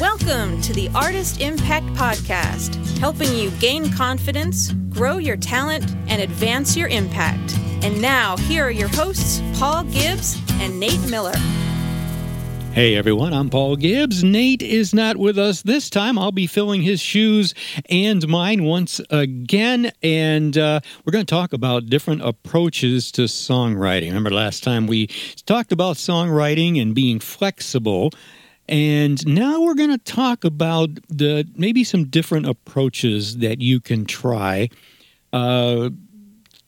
Welcome to the Artist Impact Podcast, helping you gain confidence, grow your talent, and advance your impact. And now, here are your hosts, Paul Gibbs and Nate Miller. Hey everyone, I'm Paul Gibbs. Nate is not with us this time. I'll be filling his shoes and mine once again. And uh, we're going to talk about different approaches to songwriting. Remember last time we talked about songwriting and being flexible. And now we're going to talk about the maybe some different approaches that you can try uh,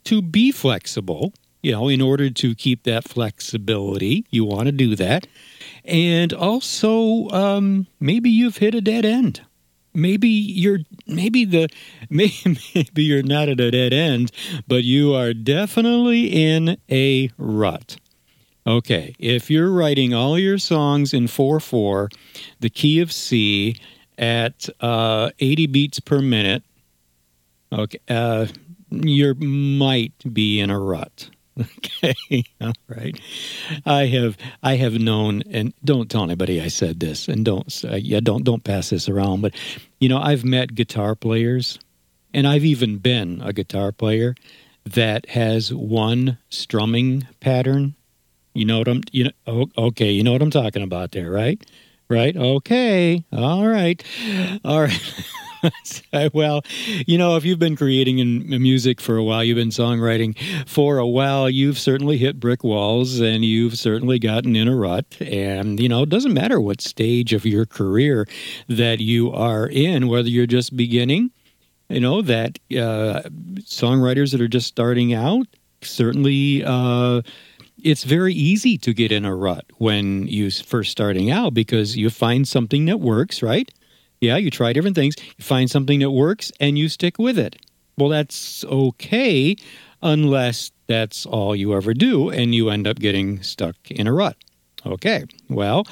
to be flexible. You know, in order to keep that flexibility, you want to do that. And also, um, maybe you've hit a dead end. Maybe you're maybe the maybe, maybe you're not at a dead end, but you are definitely in a rut. Okay, if you're writing all your songs in 4 4, the key of C at uh, 80 beats per minute, okay, uh, you might be in a rut. Okay, all right. I have I have known, and don't tell anybody I said this, and don't uh, yeah don't don't pass this around. But you know, I've met guitar players, and I've even been a guitar player that has one strumming pattern. You know what I'm you know okay you know what I'm talking about there, right? Right? Okay. All right. All right. well, you know, if you've been creating in music for a while, you've been songwriting for a while, you've certainly hit brick walls and you've certainly gotten in a rut. And, you know, it doesn't matter what stage of your career that you are in, whether you're just beginning, you know, that uh, songwriters that are just starting out certainly. Uh, it's very easy to get in a rut when you first starting out because you find something that works, right? Yeah, you try different things, you find something that works, and you stick with it. Well, that's okay unless that's all you ever do and you end up getting stuck in a rut. Okay, well,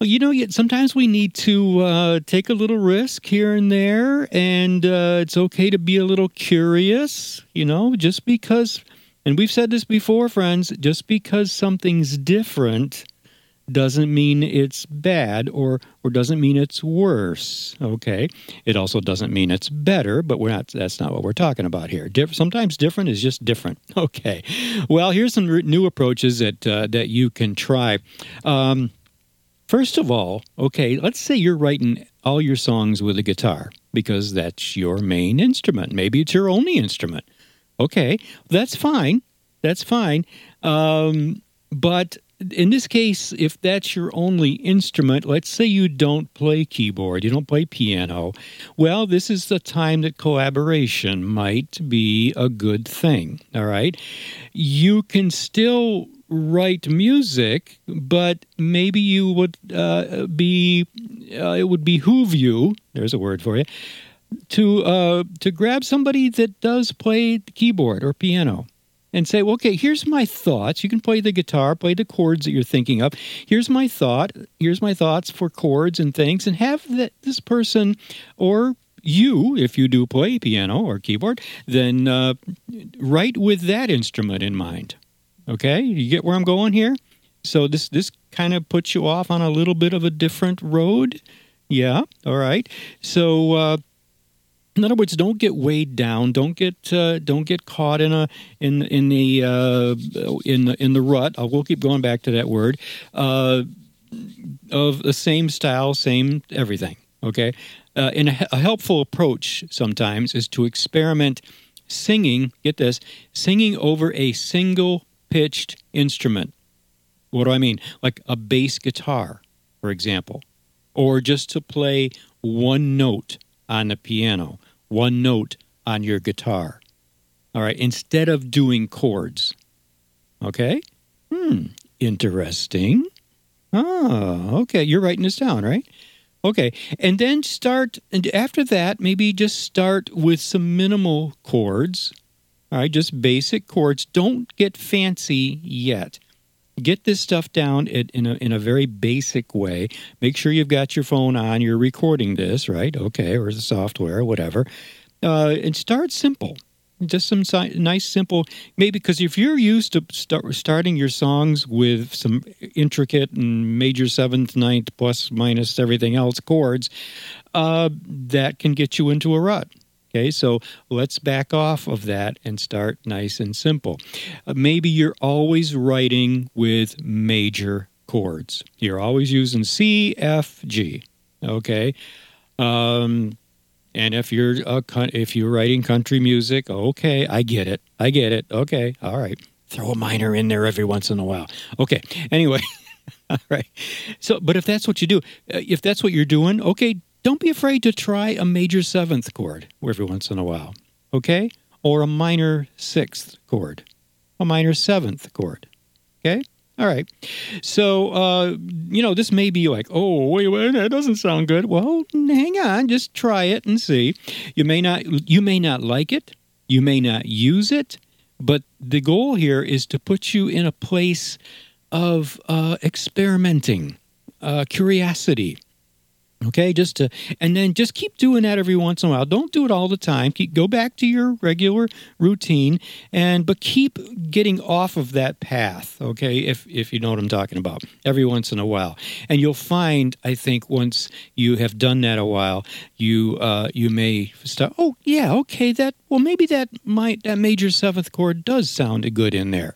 you know, sometimes we need to uh, take a little risk here and there, and uh, it's okay to be a little curious, you know, just because, and we've said this before, friends, just because something's different doesn't mean it's bad or or doesn't mean it's worse okay? It also doesn't mean it's better but we're not that's not what we're talking about here. Dif- sometimes different is just different okay? Well here's some new approaches that uh, that you can try. Um, first of all okay let's say you're writing all your songs with a guitar because that's your main instrument. Maybe it's your only instrument okay that's fine that's fine um, but in this case, if that's your only instrument, let's say you don't play keyboard, you don't play piano, well, this is the time that collaboration might be a good thing. All right. You can still write music, but maybe you would uh, be, uh, it would behoove you, there's a word for you, to, uh, to grab somebody that does play keyboard or piano and say, well, okay, here's my thoughts. You can play the guitar, play the chords that you're thinking of. Here's my thought. Here's my thoughts for chords and things, and have that, this person or you, if you do play piano or keyboard, then uh, write with that instrument in mind. Okay, you get where I'm going here. So this this kind of puts you off on a little bit of a different road. Yeah, all right. So. Uh, in other words, don't get weighed down. Don't get uh, don't get caught in a in in the uh, in the in the rut. I will keep going back to that word uh, of the same style, same everything. Okay, uh, and a, a helpful approach sometimes is to experiment singing. Get this, singing over a single pitched instrument. What do I mean? Like a bass guitar, for example, or just to play one note on the piano, one note on your guitar. All right, instead of doing chords. Okay? Hmm, interesting. Ah, okay, you're writing this down, right? Okay, and then start, and after that, maybe just start with some minimal chords. All right, just basic chords. Don't get fancy yet get this stuff down in a, in a very basic way. Make sure you've got your phone on, you're recording this, right? Okay, or the software, whatever. Uh, and start simple. just some si- nice, simple, maybe because if you're used to start, starting your songs with some intricate and major seventh, ninth, plus, minus everything else chords, uh, that can get you into a rut. Okay, so let's back off of that and start nice and simple. Uh, maybe you're always writing with major chords. You're always using C, F, G. Okay. Um, and if you're a, if you're writing country music, okay, I get it. I get it. Okay, all right. Throw a minor in there every once in a while. Okay. Anyway, all right. So, but if that's what you do, uh, if that's what you're doing, okay, don't be afraid to try a major seventh chord every once in a while. Okay, or a minor sixth chord, a minor seventh chord. Okay. All right. So, uh, you know, this may be like, oh, wait, wait, that doesn't sound good. Well, hang on, just try it and see. You may not, you may not like it, you may not use it, but the goal here is to put you in a place of uh, experimenting, uh, curiosity, Okay, just to and then just keep doing that every once in a while. Don't do it all the time. Keep go back to your regular routine and but keep getting off of that path, okay? If if you know what I'm talking about. Every once in a while. And you'll find I think once you have done that a while, you uh you may start oh, yeah, okay, that well maybe that might that major seventh chord does sound good in there.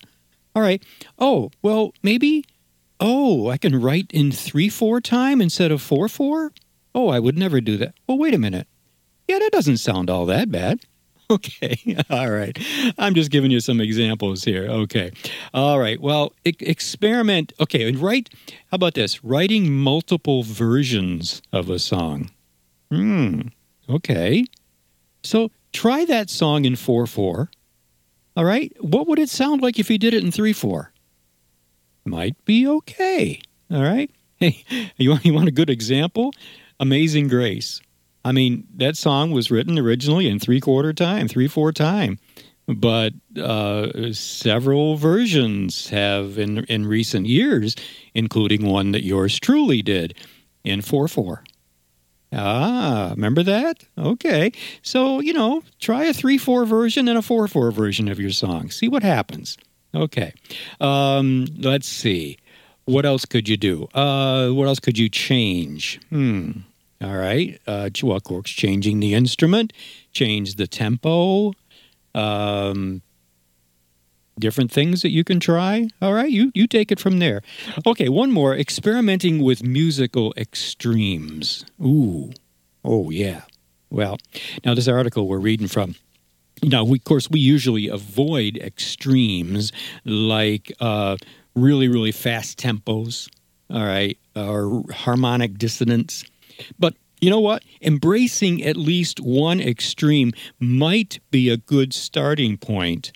All right. Oh, well, maybe Oh, I can write in 3 4 time instead of 4 4? Oh, I would never do that. Well, wait a minute. Yeah, that doesn't sound all that bad. Okay. All right. I'm just giving you some examples here. Okay. All right. Well, e- experiment. Okay. And write, how about this? Writing multiple versions of a song. Hmm. Okay. So try that song in 4 4. All right. What would it sound like if you did it in 3 4? Might be okay. All right. Hey, you want, you want a good example? Amazing Grace. I mean, that song was written originally in three quarter time, three four time, but uh, several versions have in in recent years, including one that yours truly did in four four. Ah, remember that? Okay. So, you know, try a 3 4 version and a 4 4 version of your song. See what happens. Okay. Um, let's see. What else could you do? Uh, what else could you change? Hmm. All right. Uh, well, of course, changing the instrument, change the tempo, um, different things that you can try. All right, you you take it from there. Okay, one more. Experimenting with musical extremes. Ooh. Oh yeah. Well, now this article we're reading from now, we, of course, we usually avoid extremes like uh, really, really fast tempos, all right, or harmonic dissonance. But you know what? Embracing at least one extreme might be a good starting point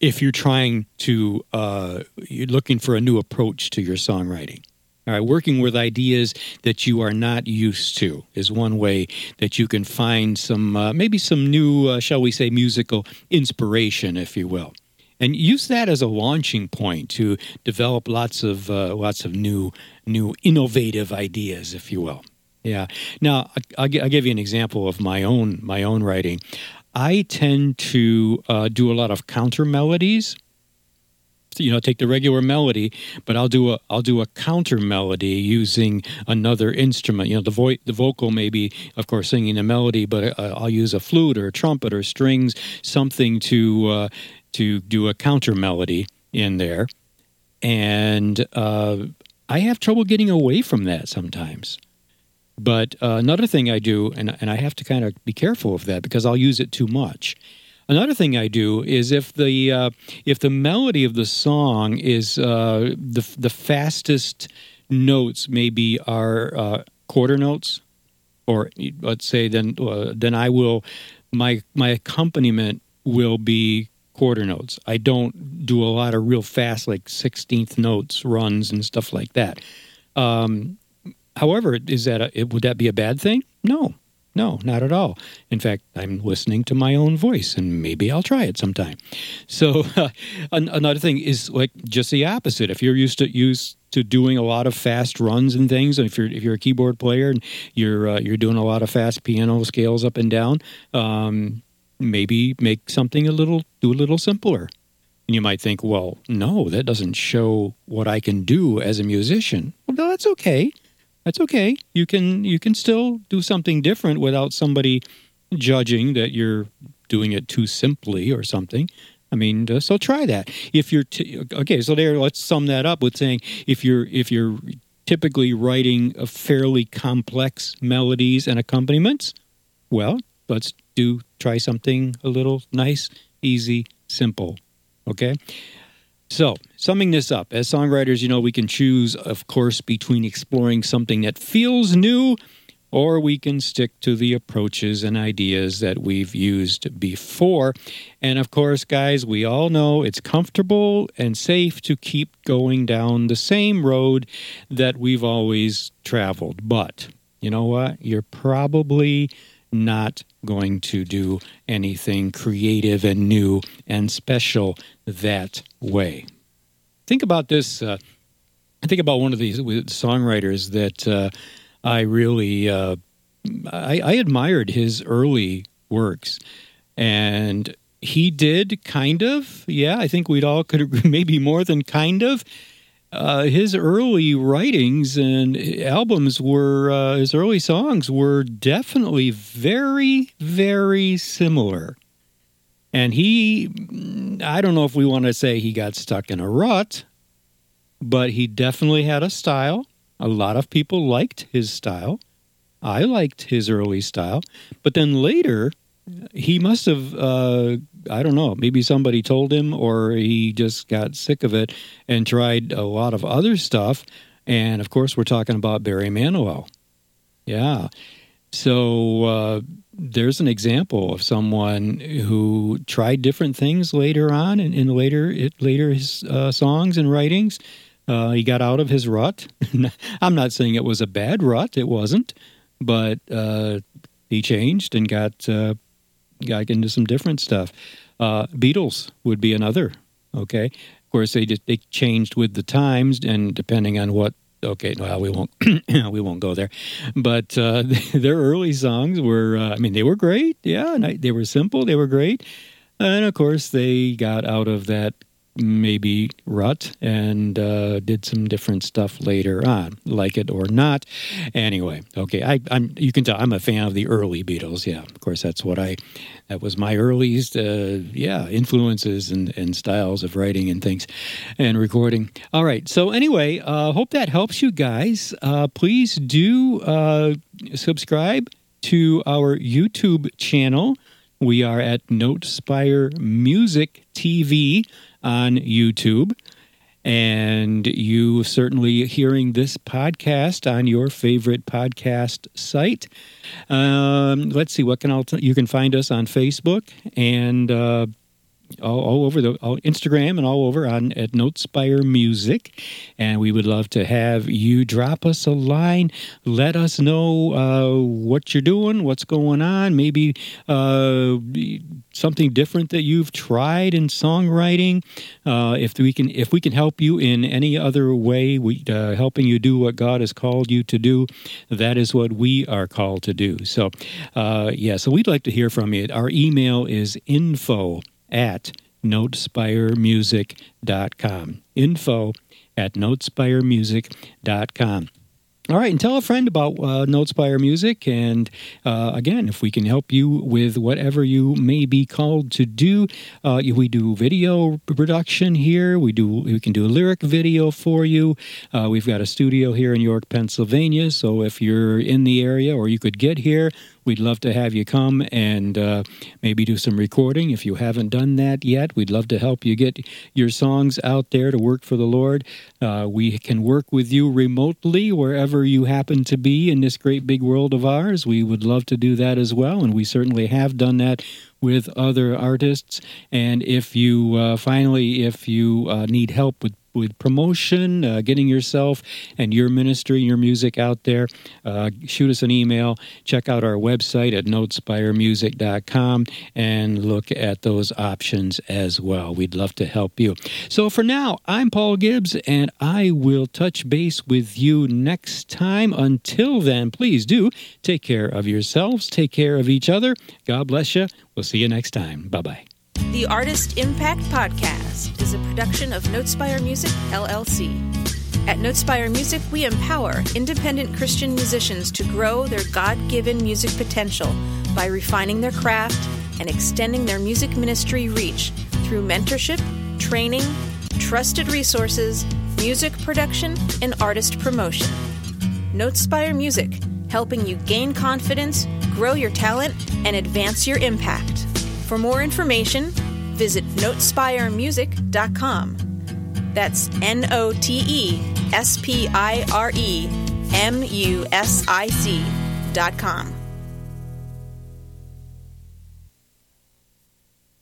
if you're trying to, uh, you're looking for a new approach to your songwriting. All right, working with ideas that you are not used to is one way that you can find some, uh, maybe some new, uh, shall we say, musical inspiration, if you will, and use that as a launching point to develop lots of uh, lots of new, new innovative ideas, if you will. Yeah. Now, I'll, I'll give you an example of my own my own writing. I tend to uh, do a lot of counter melodies you know take the regular melody but i'll do a i'll do a counter melody using another instrument. You know the voice the vocal maybe of course singing a melody but uh, i'll use a flute or a trumpet or strings something to uh, to do a counter melody in there. And uh, i have trouble getting away from that sometimes. But uh, another thing i do and, and i have to kind of be careful of that because i'll use it too much Another thing I do is if the uh, if the melody of the song is uh, the the fastest notes maybe are uh, quarter notes, or let's say then uh, then I will my my accompaniment will be quarter notes. I don't do a lot of real fast like sixteenth notes runs and stuff like that. Um, however, is that a, would that be a bad thing? No, no, not at all. In fact, I'm listening to my own voice, and maybe I'll try it sometime. So, uh, another thing is like just the opposite. If you're used to used to doing a lot of fast runs and things, and if you're if you're a keyboard player and you're uh, you're doing a lot of fast piano scales up and down, um, maybe make something a little, do a little simpler. And you might think, well, no, that doesn't show what I can do as a musician. Well, no, that's okay. That's okay. You can you can still do something different without somebody judging that you're doing it too simply or something. I mean, uh, so try that. If you're t- okay, so there. Let's sum that up with saying if you're if you're typically writing a fairly complex melodies and accompaniments, well, let's do try something a little nice, easy, simple. Okay. So, summing this up, as songwriters, you know, we can choose, of course, between exploring something that feels new or we can stick to the approaches and ideas that we've used before. And of course, guys, we all know it's comfortable and safe to keep going down the same road that we've always traveled. But you know what? You're probably not going to do anything creative and new and special that way. Think about this. Uh, I think about one of these songwriters that uh, I really uh, I, I admired his early works, and he did kind of. Yeah, I think we'd all could maybe more than kind of. Uh, his early writings and albums were uh, his early songs were definitely very very similar and he i don't know if we want to say he got stuck in a rut but he definitely had a style a lot of people liked his style. I liked his early style. But then later, he must have, uh, I don't know, maybe somebody told him or he just got sick of it and tried a lot of other stuff. And of course, we're talking about Barry Manilow. Yeah. So uh, there's an example of someone who tried different things later on in, in later it, later his uh, songs and writings uh, he got out of his rut. I'm not saying it was a bad rut; it wasn't, but uh, he changed and got uh, got into some different stuff. Uh, Beatles would be another. Okay, of course they just they changed with the times, and depending on what. Okay, well we won't we won't go there, but uh, their early songs were uh, I mean they were great, yeah, they were simple, they were great, and of course they got out of that maybe rut and uh, did some different stuff later on, like it or not. Anyway, okay, I, am you can tell I'm a fan of the early Beatles. Yeah, of course, that's what I that was my earliest uh, yeah influences and, and styles of writing and things and recording. All right, so anyway, uh, hope that helps you guys. Uh, please do uh, subscribe to our YouTube channel. We are at Notespire Music TV on YouTube. And you certainly hearing this podcast on your favorite podcast site. Um, let's see what can I t- you can find us on Facebook and uh, all, all over the all, Instagram and all over on at Notespire Music, and we would love to have you drop us a line. Let us know uh, what you're doing, what's going on, maybe uh, something different that you've tried in songwriting. Uh, if we can, if we can help you in any other way, we uh, helping you do what God has called you to do, that is what we are called to do. So, uh, yeah, so we'd like to hear from you. Our email is info at notespiremusic.com. Info at notespiremusic.com. All right, and tell a friend about uh, Notespire Music. And uh, again, if we can help you with whatever you may be called to do, uh, we do video production here. We do we can do a lyric video for you. Uh, we've got a studio here in York, Pennsylvania. So if you're in the area or you could get here, We'd love to have you come and uh, maybe do some recording. If you haven't done that yet, we'd love to help you get your songs out there to work for the Lord. Uh, we can work with you remotely wherever you happen to be in this great big world of ours. We would love to do that as well, and we certainly have done that with other artists. And if you uh, finally, if you uh, need help with with promotion, uh, getting yourself and your ministry, your music out there, uh, shoot us an email. Check out our website at notespiremusic.com and look at those options as well. We'd love to help you. So for now, I'm Paul Gibbs, and I will touch base with you next time. Until then, please do take care of yourselves, take care of each other. God bless you. We'll see you next time. Bye bye. The Artist Impact Podcast is a production of Notespire Music, LLC. At Notespire Music, we empower independent Christian musicians to grow their God given music potential by refining their craft and extending their music ministry reach through mentorship, training, trusted resources, music production, and artist promotion. Notespire Music, helping you gain confidence, grow your talent, and advance your impact. For more information, visit notespiremusic.com. That's N O T E S P I R E M U S I C dot com.